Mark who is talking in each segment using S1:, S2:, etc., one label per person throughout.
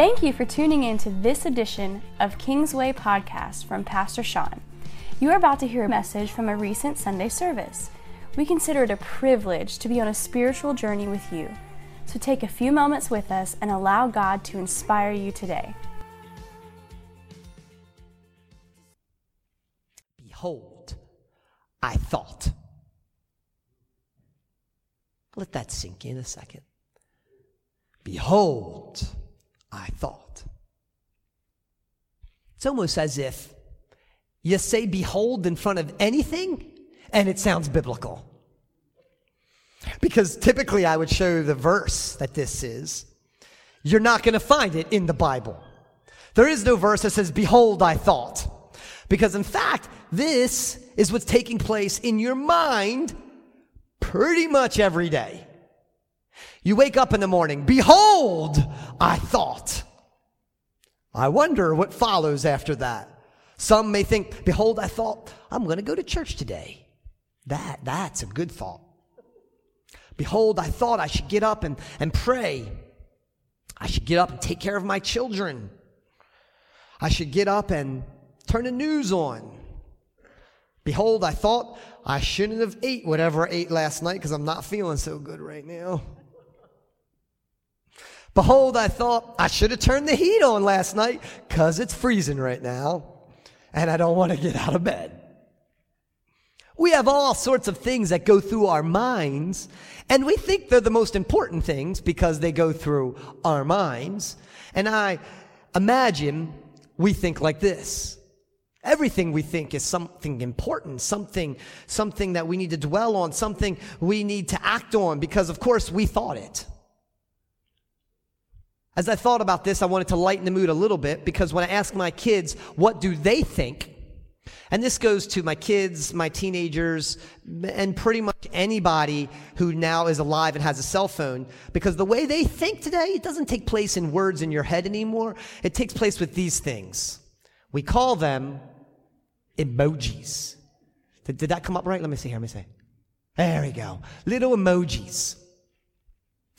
S1: Thank you for tuning in to this edition of Kingsway Podcast from Pastor Sean. You are about to hear a message from a recent Sunday service. We consider it a privilege to be on a spiritual journey with you. So take a few moments with us and allow God to inspire you today.
S2: Behold, I thought. Let that sink in a second. Behold, I thought. It's almost as if you say behold in front of anything and it sounds biblical. Because typically I would show the verse that this is. You're not going to find it in the Bible. There is no verse that says, Behold, I thought. Because in fact, this is what's taking place in your mind pretty much every day. You wake up in the morning, behold, I thought. I wonder what follows after that. Some may think, behold, I thought, I'm going to go to church today. That, that's a good thought. Behold, I thought I should get up and, and pray. I should get up and take care of my children. I should get up and turn the news on. Behold, I thought I shouldn't have ate whatever I ate last night because I'm not feeling so good right now. Behold, I thought I should have turned the heat on last night because it's freezing right now and I don't want to get out of bed. We have all sorts of things that go through our minds, and we think they're the most important things because they go through our minds. And I imagine we think like this. Everything we think is something important, something, something that we need to dwell on, something we need to act on because, of course, we thought it. As I thought about this, I wanted to lighten the mood a little bit because when I ask my kids, what do they think? And this goes to my kids, my teenagers, and pretty much anybody who now is alive and has a cell phone. Because the way they think today, it doesn't take place in words in your head anymore. It takes place with these things. We call them emojis. Did, did that come up right? Let me see here. Let me see. There we go. Little emojis.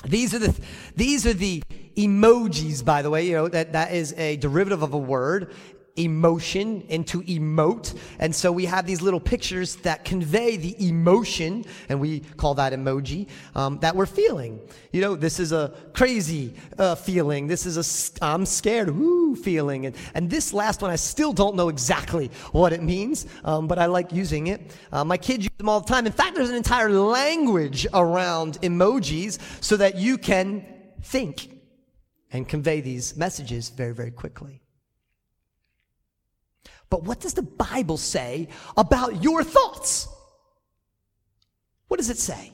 S2: These are the, these are the emojis, by the way. You know, that, that is a derivative of a word emotion into emote. And so we have these little pictures that convey the emotion, and we call that emoji, um, that we're feeling. You know, this is a crazy uh, feeling. This is a I'm scared, woo feeling. And, and this last one, I still don't know exactly what it means, um, but I like using it. Uh, my kids use them all the time. In fact, there's an entire language around emojis so that you can think and convey these messages very, very quickly. But what does the Bible say about your thoughts? What does it say?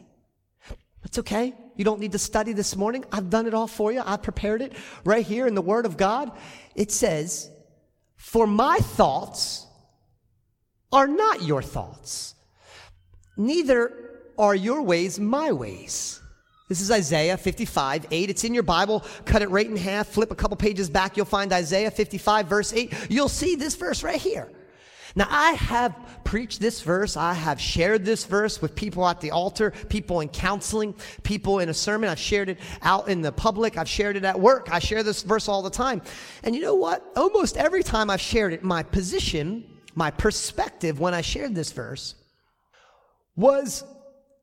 S2: It's okay. You don't need to study this morning. I've done it all for you. I've prepared it right here in the Word of God. It says, For my thoughts are not your thoughts, neither are your ways my ways. This is Isaiah 55, 8. It's in your Bible. Cut it right in half. Flip a couple pages back. You'll find Isaiah 55, verse 8. You'll see this verse right here. Now, I have preached this verse. I have shared this verse with people at the altar, people in counseling, people in a sermon. I've shared it out in the public. I've shared it at work. I share this verse all the time. And you know what? Almost every time I've shared it, my position, my perspective when I shared this verse was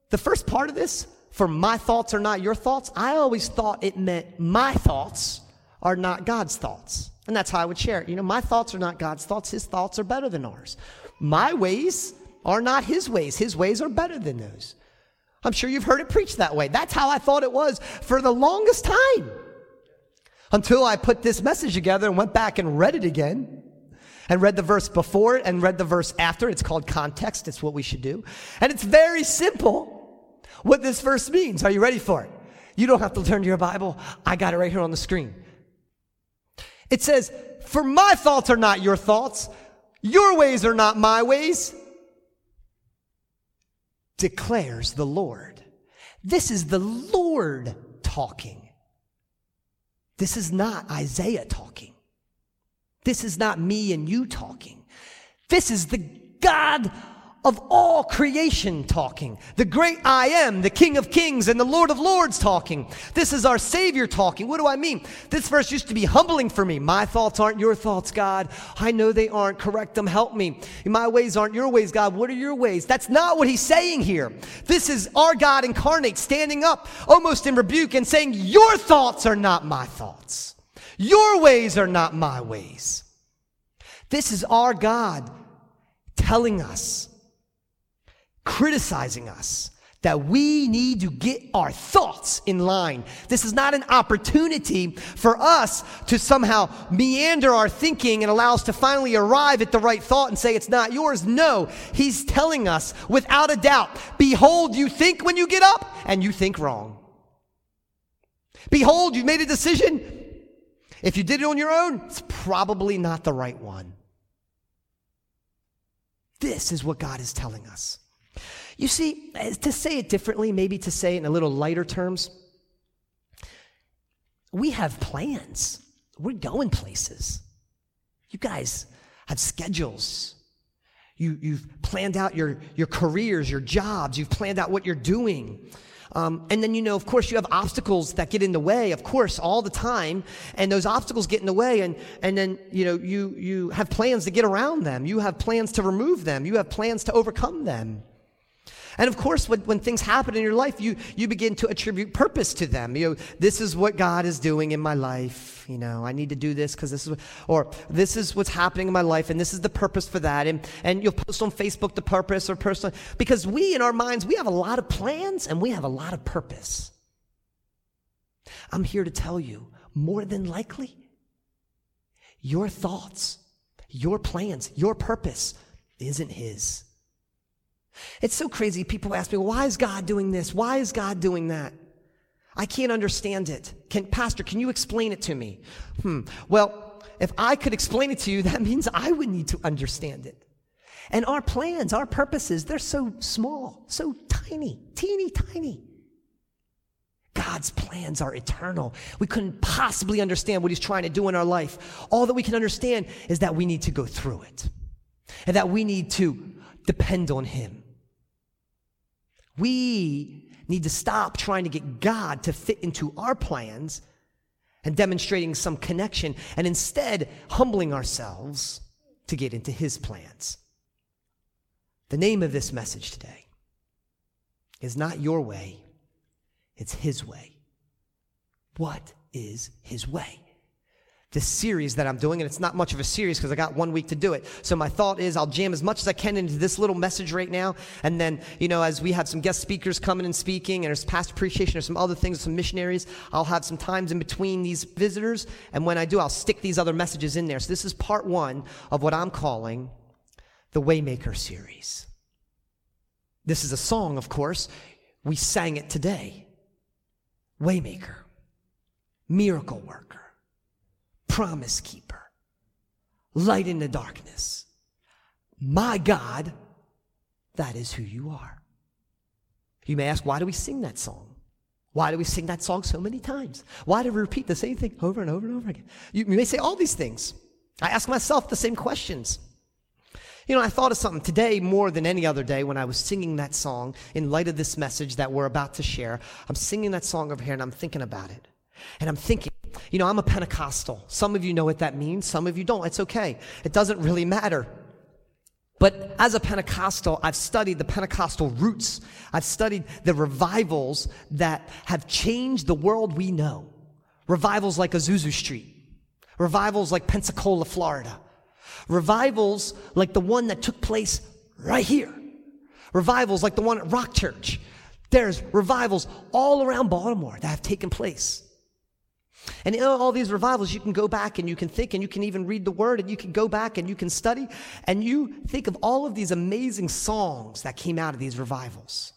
S2: the first part of this for my thoughts are not your thoughts, I always thought it meant my thoughts are not God's thoughts. And that's how I would share it. You know, my thoughts are not God's thoughts. His thoughts are better than ours. My ways are not his ways. His ways are better than those. I'm sure you've heard it preached that way. That's how I thought it was for the longest time. Until I put this message together and went back and read it again and read the verse before it and read the verse after. It's called context. It's what we should do. And it's very simple what this verse means. Are you ready for it? You don't have to turn to your Bible. I got it right here on the screen. It says, For my thoughts are not your thoughts, your ways are not my ways, declares the Lord. This is the Lord talking. This is not Isaiah talking. This is not me and you talking. This is the God of all creation talking. The great I am, the King of Kings and the Lord of Lords talking. This is our Savior talking. What do I mean? This verse used to be humbling for me. My thoughts aren't your thoughts, God. I know they aren't. Correct them. Help me. My ways aren't your ways, God. What are your ways? That's not what he's saying here. This is our God incarnate standing up almost in rebuke and saying, Your thoughts are not my thoughts. Your ways are not my ways. This is our God telling us criticizing us that we need to get our thoughts in line. This is not an opportunity for us to somehow meander our thinking and allow us to finally arrive at the right thought and say it's not yours. No, he's telling us without a doubt, behold, you think when you get up and you think wrong. Behold, you made a decision. If you did it on your own, it's probably not the right one. This is what God is telling us. You see, to say it differently, maybe to say it in a little lighter terms, we have plans. We're going places. You guys have schedules. You, you've planned out your, your careers, your jobs. You've planned out what you're doing. Um, and then, you know, of course, you have obstacles that get in the way, of course, all the time. And those obstacles get in the way. And, and then, you know, you, you have plans to get around them. You have plans to remove them. You have plans to overcome them. And of course, when, when things happen in your life, you, you begin to attribute purpose to them. You know, this is what God is doing in my life. You know, I need to do this because this is, what, or this is what's happening in my life and this is the purpose for that. And, and you'll post on Facebook the purpose or personal, because we in our minds, we have a lot of plans and we have a lot of purpose. I'm here to tell you, more than likely, your thoughts, your plans, your purpose isn't His. It's so crazy. People ask me, why is God doing this? Why is God doing that? I can't understand it. Can, Pastor, can you explain it to me? Hmm. Well, if I could explain it to you, that means I would need to understand it. And our plans, our purposes, they're so small, so tiny, teeny tiny. God's plans are eternal. We couldn't possibly understand what He's trying to do in our life. All that we can understand is that we need to go through it and that we need to depend on Him. We need to stop trying to get God to fit into our plans and demonstrating some connection and instead humbling ourselves to get into His plans. The name of this message today is not your way, it's His way. What is His way? This series that I'm doing, and it's not much of a series because I got one week to do it. So my thought is I'll jam as much as I can into this little message right now, and then you know as we have some guest speakers coming and speaking, and there's past appreciation, there's some other things, some missionaries. I'll have some times in between these visitors, and when I do, I'll stick these other messages in there. So this is part one of what I'm calling the Waymaker series. This is a song, of course. We sang it today. Waymaker, miracle worker promise keeper, light in the darkness. My God, that is who you are. You may ask, why do we sing that song? Why do we sing that song so many times? Why do we repeat the same thing over and over and over again? You, may say all these things. I ask myself the same questions. You know, I thought of something today more than any other day when I was singing that song in light of this message that we're about to share. I'm singing that song over here and I'm thinking about it. And I'm thinking, you know, I'm a Pentecostal. Some of you know what that means, some of you don't. It's okay. It doesn't really matter. But as a Pentecostal, I've studied the Pentecostal roots. I've studied the revivals that have changed the world we know. Revivals like Azusa Street. Revivals like Pensacola, Florida. Revivals like the one that took place right here. Revivals like the one at Rock Church. There's revivals all around Baltimore that have taken place. And in all these revivals, you can go back and you can think and you can even read the word and you can go back and you can study and you think of all of these amazing songs that came out of these revivals.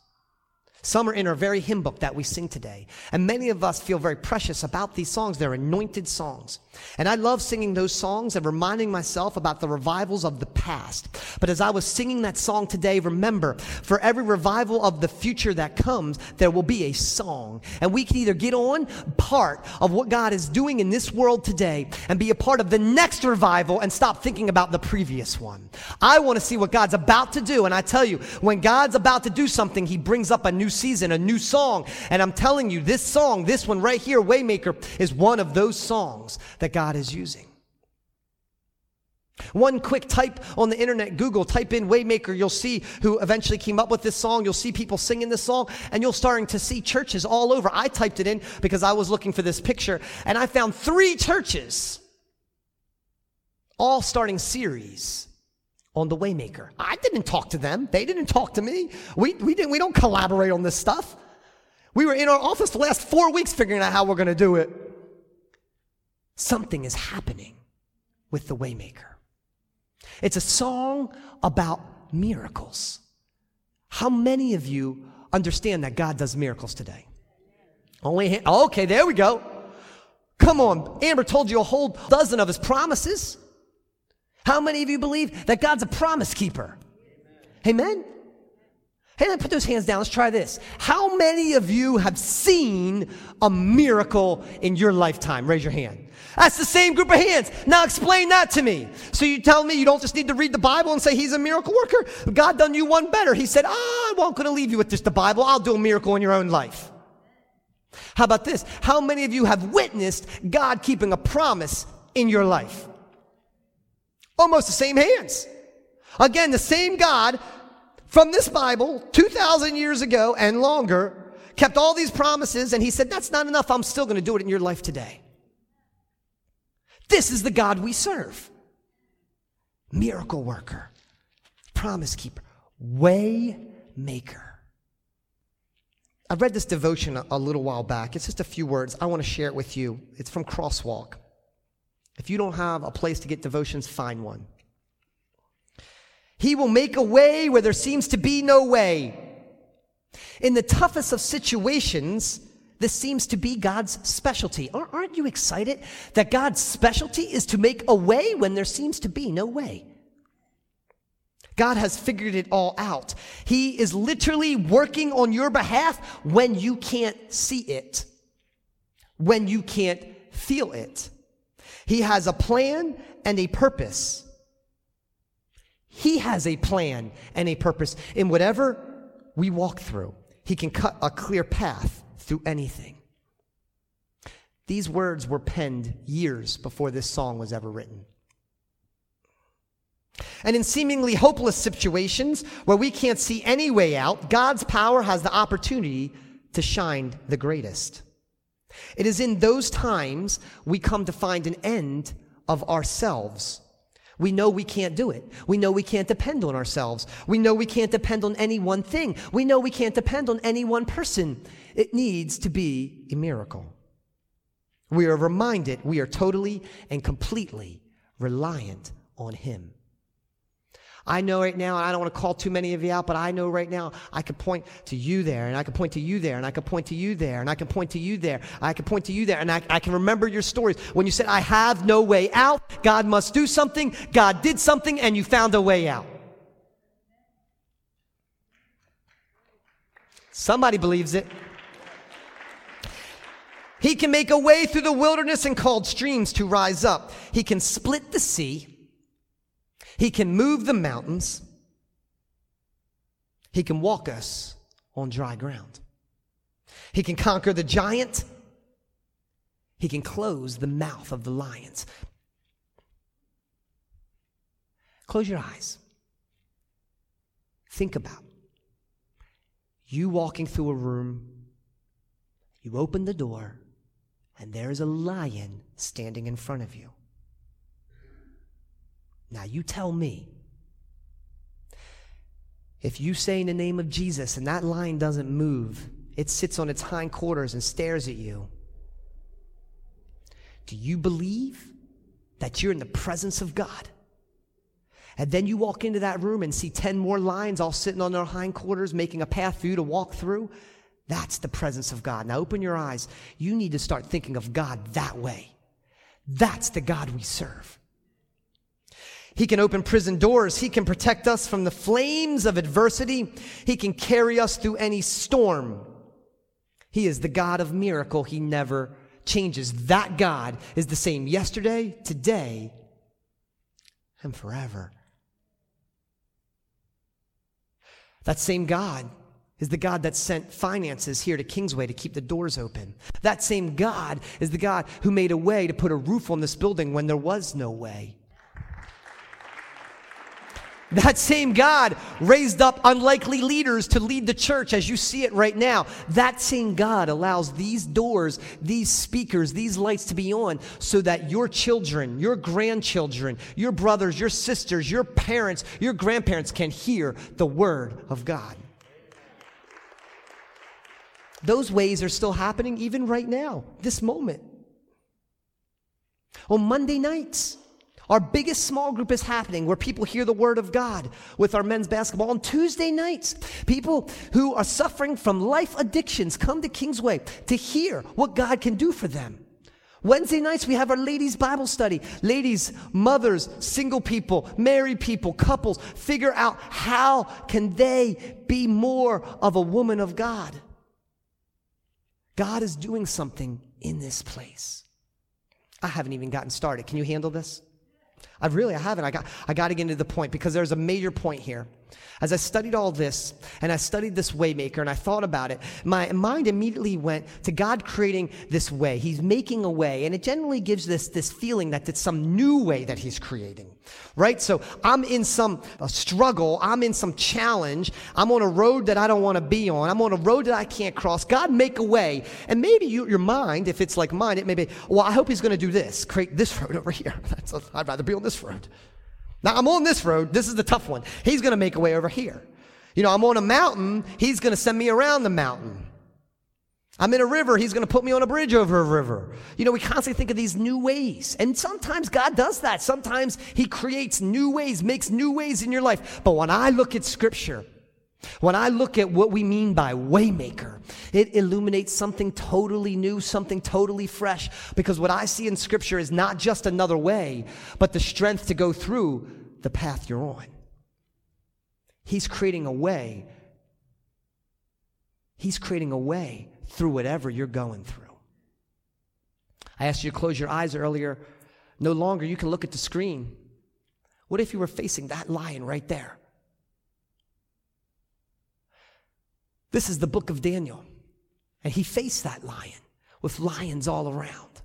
S2: Some are in our very hymn book that we sing today. And many of us feel very precious about these songs. They're anointed songs. And I love singing those songs and reminding myself about the revivals of the past. But as I was singing that song today, remember, for every revival of the future that comes, there will be a song. And we can either get on part of what God is doing in this world today and be a part of the next revival and stop thinking about the previous one. I want to see what God's about to do. And I tell you, when God's about to do something, He brings up a new season, a new song. And I'm telling you, this song, this one right here, Waymaker, is one of those songs that God is using. One quick type on the internet, Google, type in Waymaker, you'll see who eventually came up with this song. You'll see people singing this song, and you'll starting to see churches all over. I typed it in because I was looking for this picture, and I found three churches all starting series on the Waymaker. I didn't talk to them. They didn't talk to me. We, we, didn't, we don't collaborate on this stuff. We were in our office the last four weeks figuring out how we're going to do it. Something is happening with the Waymaker. It's a song about miracles. How many of you understand that God does miracles today? Only, okay, there we go. Come on. Amber told you a whole dozen of his promises. How many of you believe that God's a promise keeper? Amen? Hey, let me put those hands down. Let's try this. How many of you have seen a miracle in your lifetime? Raise your hand. That's the same group of hands. Now explain that to me. So you tell me you don't just need to read the Bible and say he's a miracle worker? God done you one better. He said, ah, I'm not going to leave you with just the Bible. I'll do a miracle in your own life. How about this? How many of you have witnessed God keeping a promise in your life? Almost the same hands. Again, the same God from this Bible 2,000 years ago and longer kept all these promises, and he said, That's not enough. I'm still going to do it in your life today. This is the God we serve miracle worker, promise keeper, way maker. I read this devotion a, little while back. It's just a few words. I want to share it with you. It's from Crosswalk. If you don't have a place to get devotions, find one. He will make a way where there seems to be no way. In the toughest of situations, this seems to be God's specialty. Aren't you excited that God's specialty is to make a way when there seems to be no way? God has figured it all out. He is literally working on your behalf when you can't see it, when you can't feel it. He has a plan and a purpose. He has a plan and a purpose in whatever we walk through. He can cut a clear path through anything. These words were penned years before this song was ever written. And in seemingly hopeless situations where we can't see any way out, God's power has the opportunity to shine the greatest. It is in those times we come to find an end of ourselves. We know we can't do it. We know we can't depend on ourselves. We know we can't depend on any one thing. We know we can't depend on any one person. It needs to be a miracle. We are reminded we are totally and completely reliant on Him. I know right now, and I don't want to call too many of you out, but I know right now I can point to you there, and I can point to you there, and I can point to you there, and I can point to you there, I can point to you there, and I, I can remember your stories. When you said, I have no way out, God must do something, God did something, and you found a way out. Somebody believes it. He can make a way through the wilderness and called streams to rise up. He can split the sea. He can move the mountains. He can walk us on dry ground. He can conquer the giant. He can close the mouth of the lions. Close your eyes. Think about you walking through a room. You open the door, and there's a lion standing in front of you. Now you tell me. If you say in the name of Jesus and that lion doesn't move, it sits on its hindquarters and stares at you. Do you believe that you're in the presence of God? And then you walk into that room and see 10 more lions all sitting on their hindquarters making a path for you to walk through, That's the presence of God. Now open your eyes. You need to start thinking of God that way. That's the God we serve. He can open prison doors. He can protect us from the flames of adversity. He can carry us through any storm. He is the God of miracle. He never changes. That God is the same yesterday, today, and forever. That same God is the God that sent finances here to Kingsway to keep the doors open. That same God is the God who made a way to put a roof on this building when there was no way. That same God raised up unlikely leaders to lead the church as you see it right now. That same God allows these doors, these speakers, these lights to be on so that your children, your grandchildren, your brothers, your sisters, your parents, your grandparents can hear the word of God. Those ways are still happening even right now, this moment. On Monday nights, our biggest small group is happening where people hear the word of God with our men's basketball. On Tuesday nights, people who are suffering from life addictions come to Kingsway to hear what God can do for them. Wednesday nights, we have our ladies' Bible study. Ladies, mothers, single people, married people, couples figure out how can they be more of a woman of God. God is doing something in this place. I haven't even gotten started. Can you handle this? I really I haven't. I got I got to get into the point because there's a major point here. As I studied all this and I studied this waymaker and I thought about it, my mind immediately went to God creating this way. He's making a way, and it generally gives this this feeling that it's some new way that He's creating, right? So I'm in some uh, struggle, I'm in some challenge, I'm on a road that I don't want to be on, I'm on a road that I can't cross. God make a way, and maybe you, your mind, if it's like mine, it may be, well, I hope He's going to do this, create this road over here. I'd rather be on this road. Now I'm on this road. This is the tough one. He's going to make a way over here. You know, I'm on a mountain. He's going to send me around the mountain. I'm in a river. He's going to put me on a bridge over a river. You know, we constantly think of these new ways. And sometimes God does that. Sometimes He creates new ways, makes new ways in your life. But when I look at Scripture, when I look at what we mean by waymaker, it illuminates something totally new, something totally fresh, because what I see in scripture is not just another way, but the strength to go through the path you're on. He's creating a way. He's creating a way through whatever you're going through. I asked you to close your eyes earlier. No longer you can look at the screen. What if you were facing that lion right there? This is the book of Daniel. And he faced that lion with lions all around.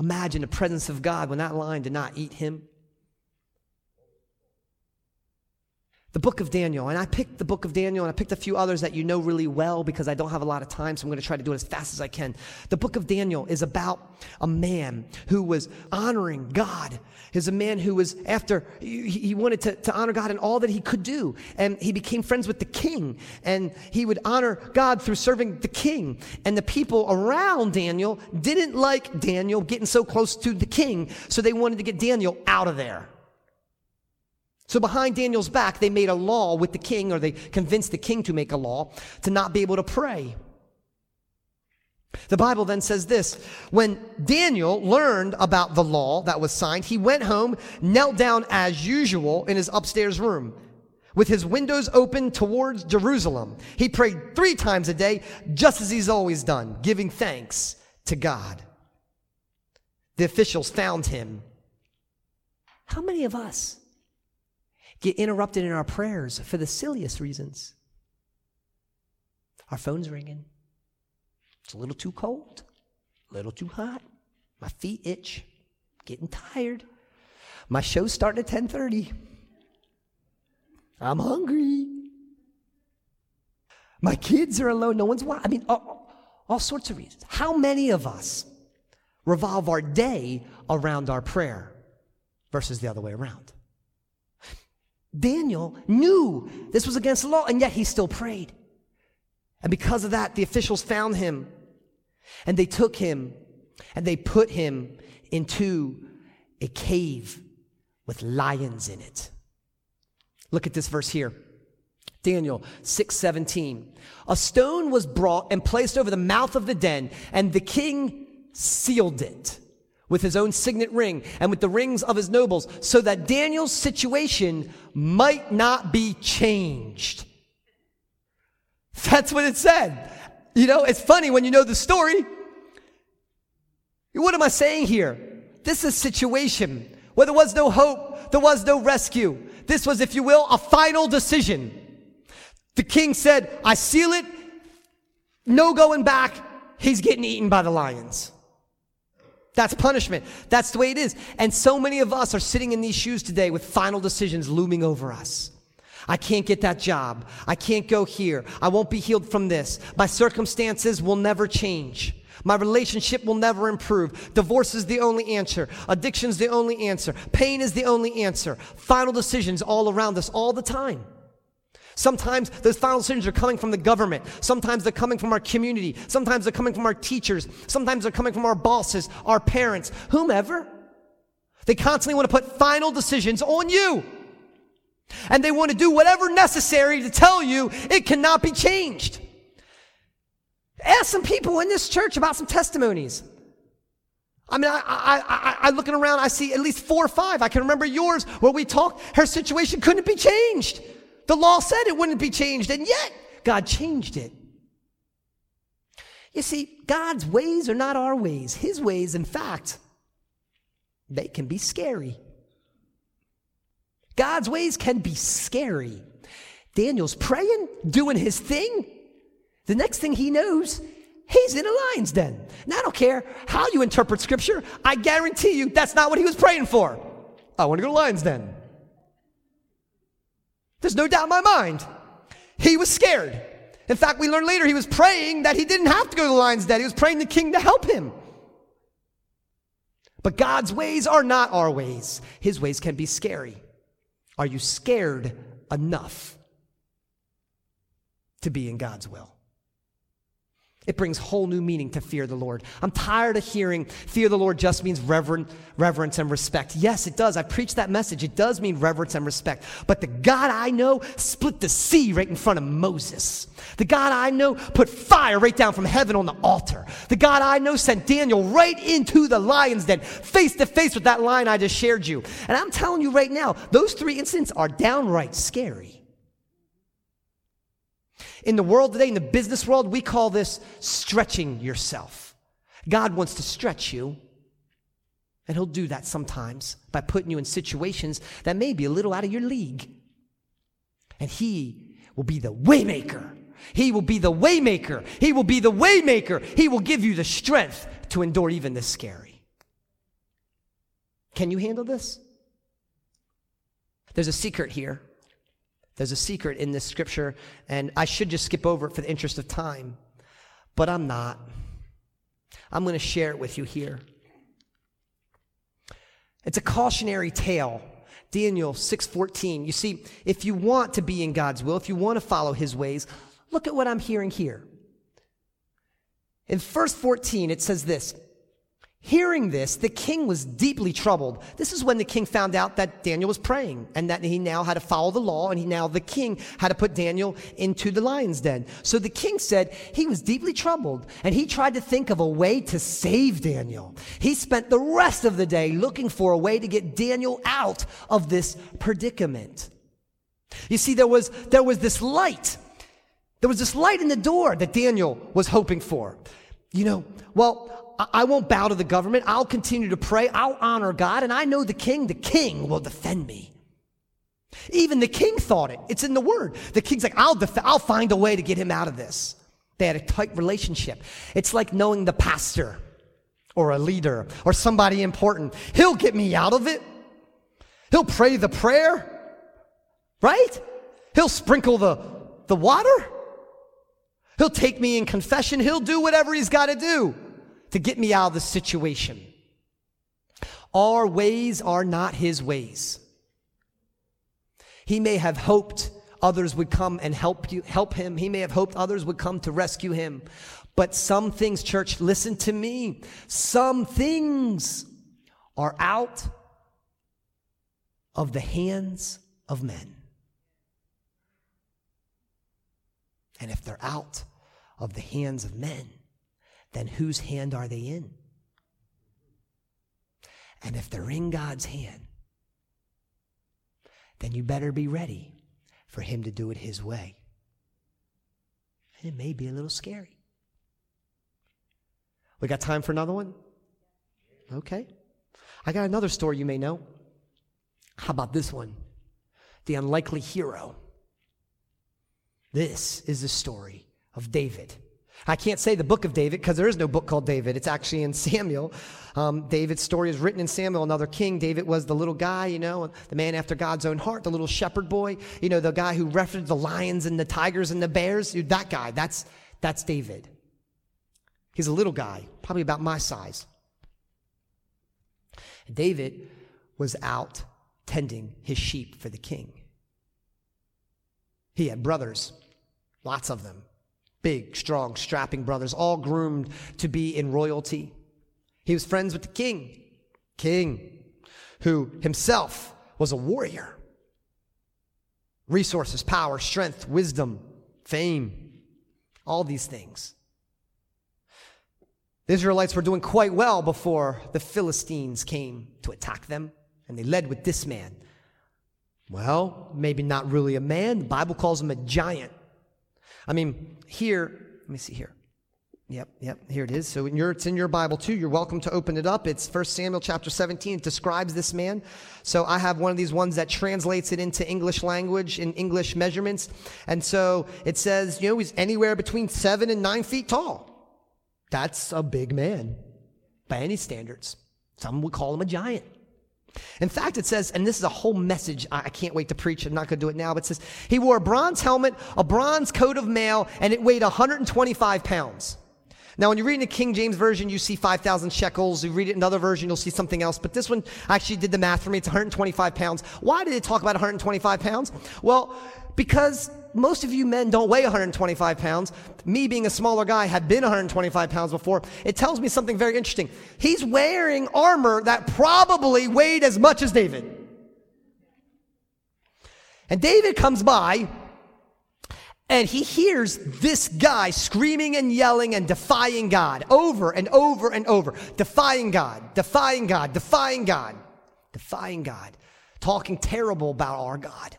S2: Imagine the presence of God when that lion did not eat him. The book of Daniel. And I picked the book of Daniel and I picked a few others that you know really well because I don't have a lot of time, so I'm going to try to do it as fast as I can. The book of Daniel is about a man who was honoring God. Is a man who was after, he wanted to, to honor God in all that he could do. And he became friends with the king. And he would honor God through serving the king. And the people around Daniel didn't like Daniel getting so close to the king, so they wanted to get Daniel out of there. So behind Daniel's back, they made a law with the king, or they convinced the king to make a law to not be able to pray. The Bible then says this when Daniel learned about the law that was signed, he went home, knelt down as usual in his upstairs room with his windows open towards Jerusalem. He prayed three times a day, just as he's always done, giving thanks to God. The officials found him. How many of us get interrupted in our prayers for the silliest reasons. Our phone's ringing. It's a little too cold, a little too hot. My feet itch, getting tired. My show's starting at 10:30. I'm hungry. My kids are alone. No one's watching. I mean, all, all sorts of reasons. How many of us revolve our day around our prayer versus the other way around? Daniel knew this was against the law, and yet he still prayed. And because of that, the officials found him and they took him and they put him into a cave with lions in it. Look at this verse here. Daniel 6:17. A stone was brought and placed over the mouth of the den, and the king sealed it with his own signet ring and with the rings of his nobles, so that Daniel's situation might not be changed. That's what it said. You know, it's funny when you know the story. What am I saying here? This is a situation where there was no hope, there was no rescue. This was, if you will, a final decision. The king said, I seal it, no going back. He's getting eaten by the lions. That's punishment. That's the way it is. And so many of us are sitting in these shoes today with final decisions looming over us. I can't get that job. I can't go here. I won't be healed from this. My circumstances will never change. My relationship will never improve. Divorce is the only answer. Addiction is the only answer. Pain is the only answer. Final decisions all around us all the time. Sometimes those final decisions are coming from the government. Sometimes they're coming from our community. Sometimes they're coming from our teachers. Sometimes they're coming from our bosses, our parents, whomever. They constantly want to put final decisions on you. And they want to do whatever necessary to tell you it cannot be changed. Ask some people in this church about some testimonies. I mean, I, I, I, I, looking around, I see at least four or five. I can remember yours where we talked, her situation couldn't be changed. The law said it wouldn't be changed, and yet God changed it. You see, God's ways are not our ways. His ways, in fact, they can be scary. God's ways can be scary. Daniel's praying, doing his thing. The next thing he knows, he's in a lion's den. Now, I don't care how you interpret scripture, I guarantee you that's not what he was praying for. I want to go to lion's den. There's no doubt in my mind. He was scared. In fact, we learn later he was praying that he didn't have to go to the lion's den. He was praying the king to help him. But God's ways are not our ways. His ways can be scary. Are you scared enough to be in God's will? It brings whole new meaning to fear the Lord. I'm tired of hearing fear the Lord just means reverent, reverence and respect. Yes, it does. I preach that message. It does mean reverence and respect. But the God I know split the sea right in front of Moses. The God I know put fire right down from heaven on the altar. The God I know sent Daniel right into the lion's den, face to face with that lion I just shared you. And I'm telling you right now, those three incidents are downright scary. In the world today, in the business world, we call this stretching yourself. God wants to stretch you, and He'll do that sometimes by putting you in situations that may be a little out of your league. And He will be the waymaker. He will be the waymaker. He will be the waymaker. He will give you the strength to endure even the scary. Can you handle this? There's a secret here. There's a secret in this scripture, and I should just skip over it for the interest of time, but I'm not. I'm going to share it with you here. It's a cautionary tale. Daniel 6:14. You see, if you want to be in God's will, if you want to follow his ways, look at what I'm hearing here. In verse 14 it says this, Hearing this, the king was deeply troubled. This is when the king found out that Daniel was praying and that he now had to follow the law and he now, the king, had to put Daniel into the lion's den. So the king said he was deeply troubled and he tried to think of a way to save Daniel. He spent the rest of the day looking for a way to get Daniel out of this predicament. You see, there was, there was this light. There was this light in the door that Daniel was hoping for. You know, well, I won't bow to the government. I'll continue to pray. I'll honor God. And I know the king, the king will defend me. Even the king thought it. It's in the word. The king's like, I'll, def- I'll find a way to get him out of this. They had a tight relationship. It's like knowing the pastor or a leader or somebody important. He'll get me out of it. He'll pray the prayer, right? He'll sprinkle the, the water. He'll take me in confession. He'll do whatever he's got to do to get me out of the situation. Our ways are not his ways. He may have hoped others would come and help you, help him. He may have hoped others would come to rescue him. But some things, church, listen to me. Some things are out of the hands of men. And if they're out of the hands of men, then whose hand are they in? And if they're in God's hand, then you better be ready for Him to do it His way. And it may be a little scary. We got time for another one? Okay. I got another story you may know. How about this one? The unlikely hero. This is the story of David. I can't say the book of David because there is no book called David. It's actually in Samuel. Um, David's story is written in Samuel, another king. David was the little guy, you know, the man after God's own heart, the little shepherd boy, you know, the guy who referenced the lions and the tigers and the bears. That guy, that's, that's David. He's a little guy, probably about my size. David was out tending his sheep for the king. He had brothers, lots of them big, strong, strapping brothers, all groomed to be in royalty. He was friends with the king, king, who himself was a warrior. Resources, power, strength, wisdom, fame, all these things. The Israelites were doing quite well before the Philistines came to attack them, and they led with this man. Well, maybe not really a man. The Bible calls him a giant. I mean, here, let me see here. Yep, yep, here it is. So in your, it's in your Bible too. You're welcome to open it up. It's 1 Samuel chapter 17. It describes this man. So I have one of these ones that translates it into English language in English measurements. And so it says, you know, he's anywhere between seven and nine feet tall. That's a big man by any standards. Some would call him a giant. In fact, it says, and this is a whole message I can't wait to preach. I'm not going to do it now, but it says, he wore a bronze helmet, a bronze coat of mail, and it weighed 125 pounds. Now, when you read in the King James Version, you see 5,000 shekels. You read it in another version, you'll see something else. But this one actually did the math for me. It's 125 pounds. Why did it talk about 125 pounds? Well, because most of you men don't weigh 125 pounds. Me being a smaller guy had been 125 pounds before. It tells me something very interesting. He's wearing armor that probably weighed as much as David. And David comes by and he hears this guy screaming and yelling and defying God over and over and over. Defying God, defying God, defying God, defying God, talking terrible about our God.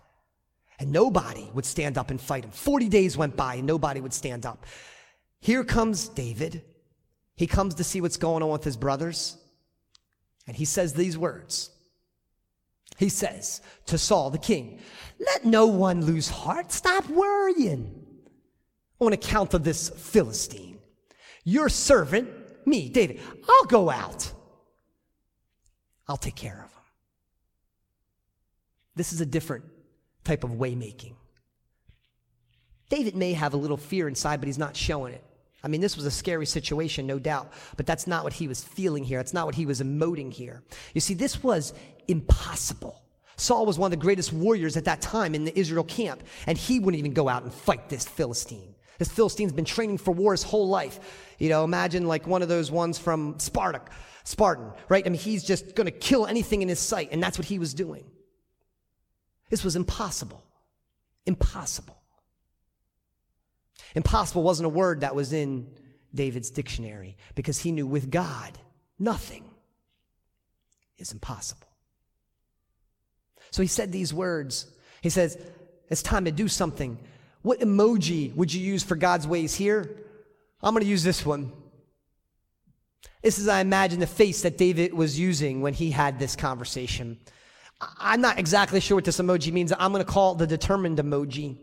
S2: And nobody would stand up and fight him. 40 days went by and nobody would stand up. Here comes David. He comes to see what's going on with his brothers. And he says these words. He says to Saul the king, Let no one lose heart. Stop worrying on account of this Philistine. Your servant, me, David, I'll go out. I'll take care of him. This is a different type of waymaking. David may have a little fear inside, but he's not showing it. I mean, this was a scary situation, no doubt, but that's not what he was feeling here. That's not what he was emoting here. You see, this was impossible. Saul was one of the greatest warriors at that time in the Israel camp, and he wouldn't even go out and fight this Philistine. This Philistine's been training for war his whole life. You know, imagine like one of those ones from Sparta, Spartan, right? I mean, he's just going to kill anything in his sight, and that's what he was doing. This was impossible. Impossible. Impossible wasn't a word that was in David's dictionary because he knew with God, nothing is impossible. So he said these words. He says, It's time to do something. What emoji would you use for God's ways here? I'm going to use this one. This is, I imagine, the face that David was using when he had this conversation. I'm not exactly sure what this emoji means. I'm going to call it the determined emoji.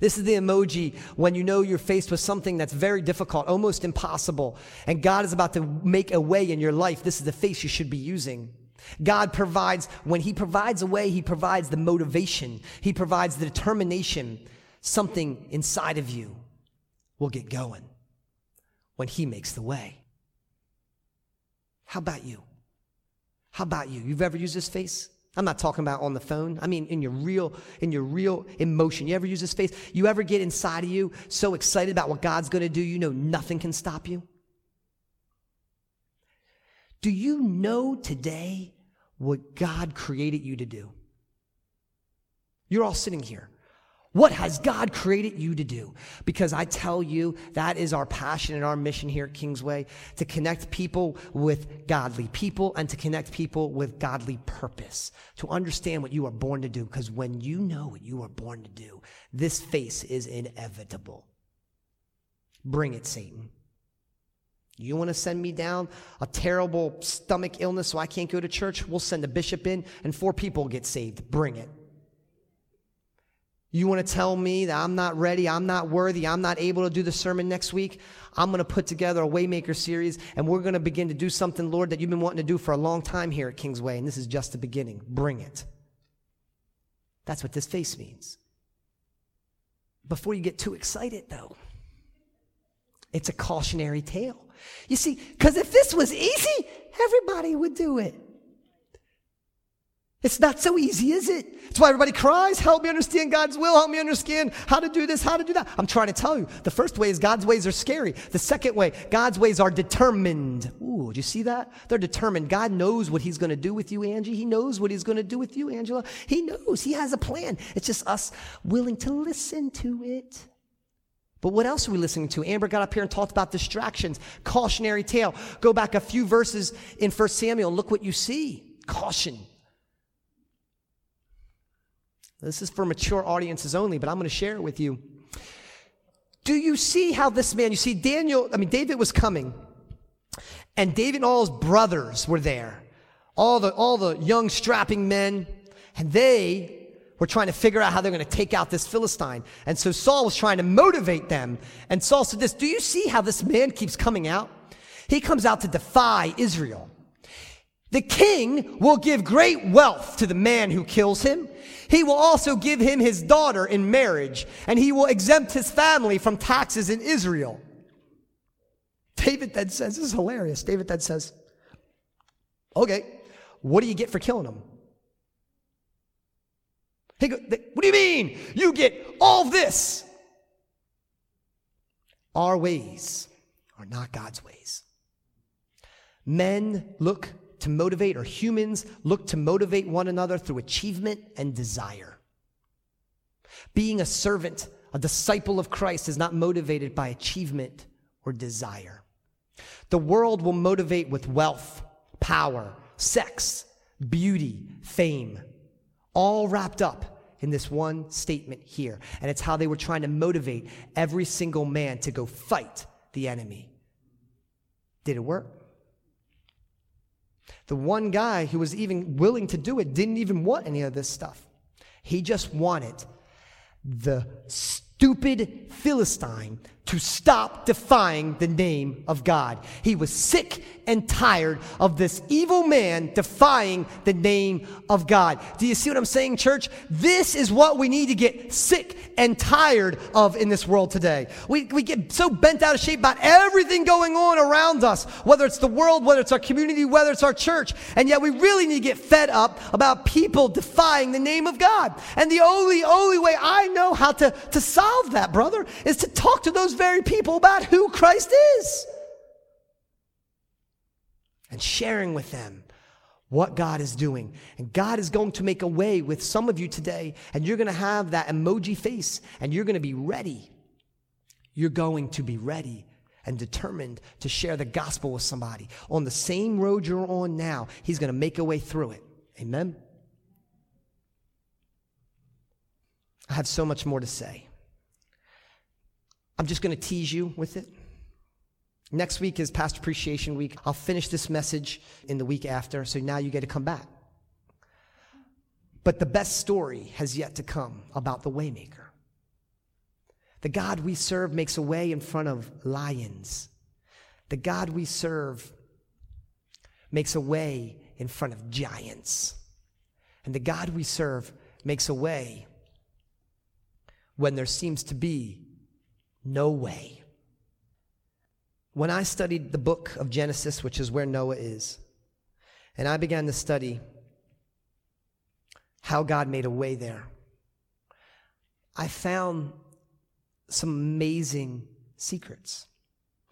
S2: This is the emoji when you know you're faced with something that's very difficult, almost impossible, and God is about to make a way in your life. This is the face you should be using. God provides, when He provides a way, He provides the motivation, He provides the determination. Something inside of you will get going when He makes the way. How about you? How about you? You've ever used this face? I'm not talking about on the phone. I mean in your real in your real emotion. You ever use this face? You ever get inside of you so excited about what God's going to do, you know nothing can stop you? Do you know today what God created you to do? You're all sitting here. What has God created you to do? Because I tell you, that is our passion and our mission here at Kingsway to connect people with godly people and to connect people with godly purpose, to understand what you are born to do. Because when you know what you are born to do, this face is inevitable. Bring it, Satan. You want to send me down a terrible stomach illness so I can't go to church? We'll send a bishop in and four people get saved. Bring it. You want to tell me that I'm not ready, I'm not worthy, I'm not able to do the sermon next week? I'm going to put together a Waymaker series and we're going to begin to do something, Lord, that you've been wanting to do for a long time here at Kingsway, and this is just the beginning. Bring it. That's what this face means. Before you get too excited, though, it's a cautionary tale. You see, because if this was easy, everybody would do it. It's not so easy, is it? That's why everybody cries, help me understand God's will, help me understand how to do this, how to do that. I'm trying to tell you. The first way is God's ways are scary. The second way, God's ways are determined. Ooh, do you see that? They're determined. God knows what He's going to do with you, Angie. He knows what He's going to do with you, Angela. He knows. He has a plan. It's just us willing to listen to it. But what else are we listening to? Amber got up here and talked about distractions, cautionary tale. Go back a few verses in 1 Samuel and look what you see. Caution. This is for mature audiences only, but I'm going to share it with you. Do you see how this man, you see, Daniel, I mean, David was coming, and David and all his brothers were there. All the, all the young, strapping men, and they were trying to figure out how they're going to take out this Philistine. And so Saul was trying to motivate them. And Saul said this Do you see how this man keeps coming out? He comes out to defy Israel. The king will give great wealth to the man who kills him. He will also give him his daughter in marriage, and he will exempt his family from taxes in Israel. David then says, This is hilarious. David then says, Okay, what do you get for killing him? He go, What do you mean? You get all this. Our ways are not God's ways. Men look to motivate, or humans look to motivate one another through achievement and desire. Being a servant, a disciple of Christ, is not motivated by achievement or desire. The world will motivate with wealth, power, sex, beauty, fame, all wrapped up in this one statement here. And it's how they were trying to motivate every single man to go fight the enemy. Did it work? The one guy who was even willing to do it didn't even want any of this stuff. He just wanted the stupid Philistine to stop defying the name of God. He was sick and tired of this evil man defying the name of God. Do you see what I'm saying, church? This is what we need to get sick and tired of in this world today. We, we get so bent out of shape about everything going on around us, whether it's the world, whether it's our community, whether it's our church. And yet we really need to get fed up about people defying the name of God. And the only, only way I know how to, to solve that, brother, is to talk to those very people about who Christ is and sharing with them what God is doing. And God is going to make a way with some of you today, and you're going to have that emoji face, and you're going to be ready. You're going to be ready and determined to share the gospel with somebody. On the same road you're on now, He's going to make a way through it. Amen? I have so much more to say. I'm just going to tease you with it. Next week is Past Appreciation Week. I'll finish this message in the week after, so now you get to come back. But the best story has yet to come about the Waymaker. The God we serve makes a way in front of lions. The God we serve makes a way in front of giants. And the God we serve makes a way when there seems to be no way. When I studied the book of Genesis, which is where Noah is, and I began to study how God made a way there, I found some amazing secrets.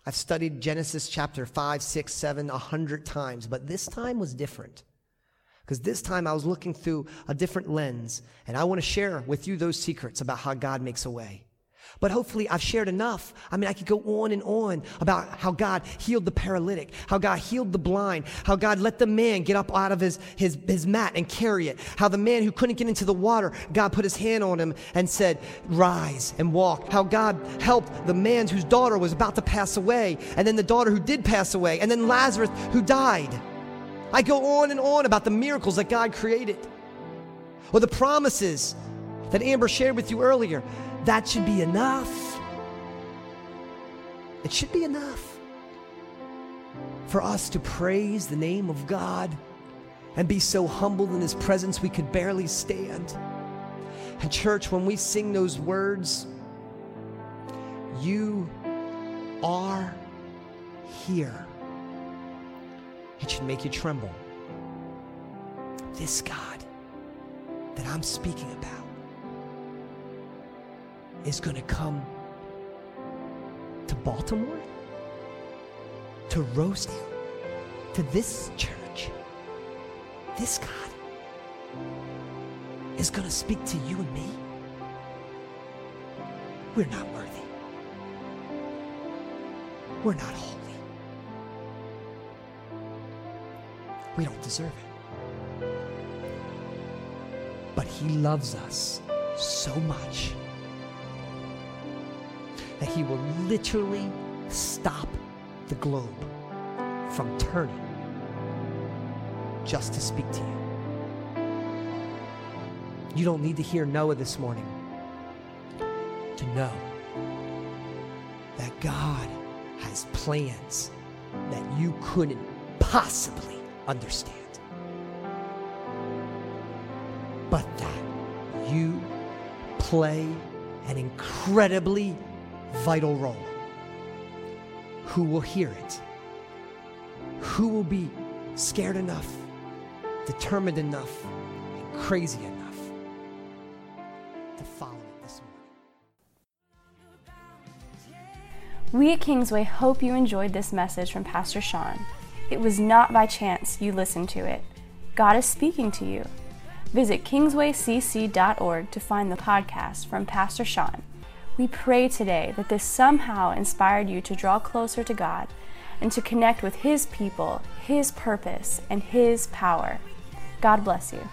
S2: I've studied Genesis chapter 5, 6, 7 a hundred times, but this time was different Because this time I was looking through a different lens, and I want to share with you those secrets about how God makes a way. But hopefully I've shared enough. I mean, I could go on and on about how God healed the paralytic, how God healed the blind, how God let the man get up out of his, his, his mat and carry it, how the man who couldn't get into the water, God put his hand on him and said, rise and walk, how God helped the man whose daughter was about to pass away, and then the daughter who did pass away, and then Lazarus who died. I go on and on about the miracles that God created, or the promises that Amber shared with you earlier that should be enough. It should be enough for us to praise the name of God and be so humbled in His presence we could barely stand. And, church, when we sing those words, you are here, it should make you tremble. This God that I'm speaking about is going to come to Baltimore, to Rosedale, to this church. This God is going to speak to you and me. We're not worthy. We're not holy. We don't deserve it. But He loves us so much that he will literally stop the globe from turning just to speak to you. You don't need to hear Noah this morning to know that God has plans that you couldn't possibly understand. But that you play an incredibly vital role. Who will hear it? Who will be scared enough, determined enough, and crazy enough to follow it this
S1: morning? We at Kingsway hope you enjoyed this message from Pastor Sean. It was not by chance you listened to it. God is speaking to you. Visit kingswaycc.org to find the podcast from Pastor Sean. We pray today that this somehow inspired you to draw closer to God and to connect with His people, His purpose, and His power. God bless you.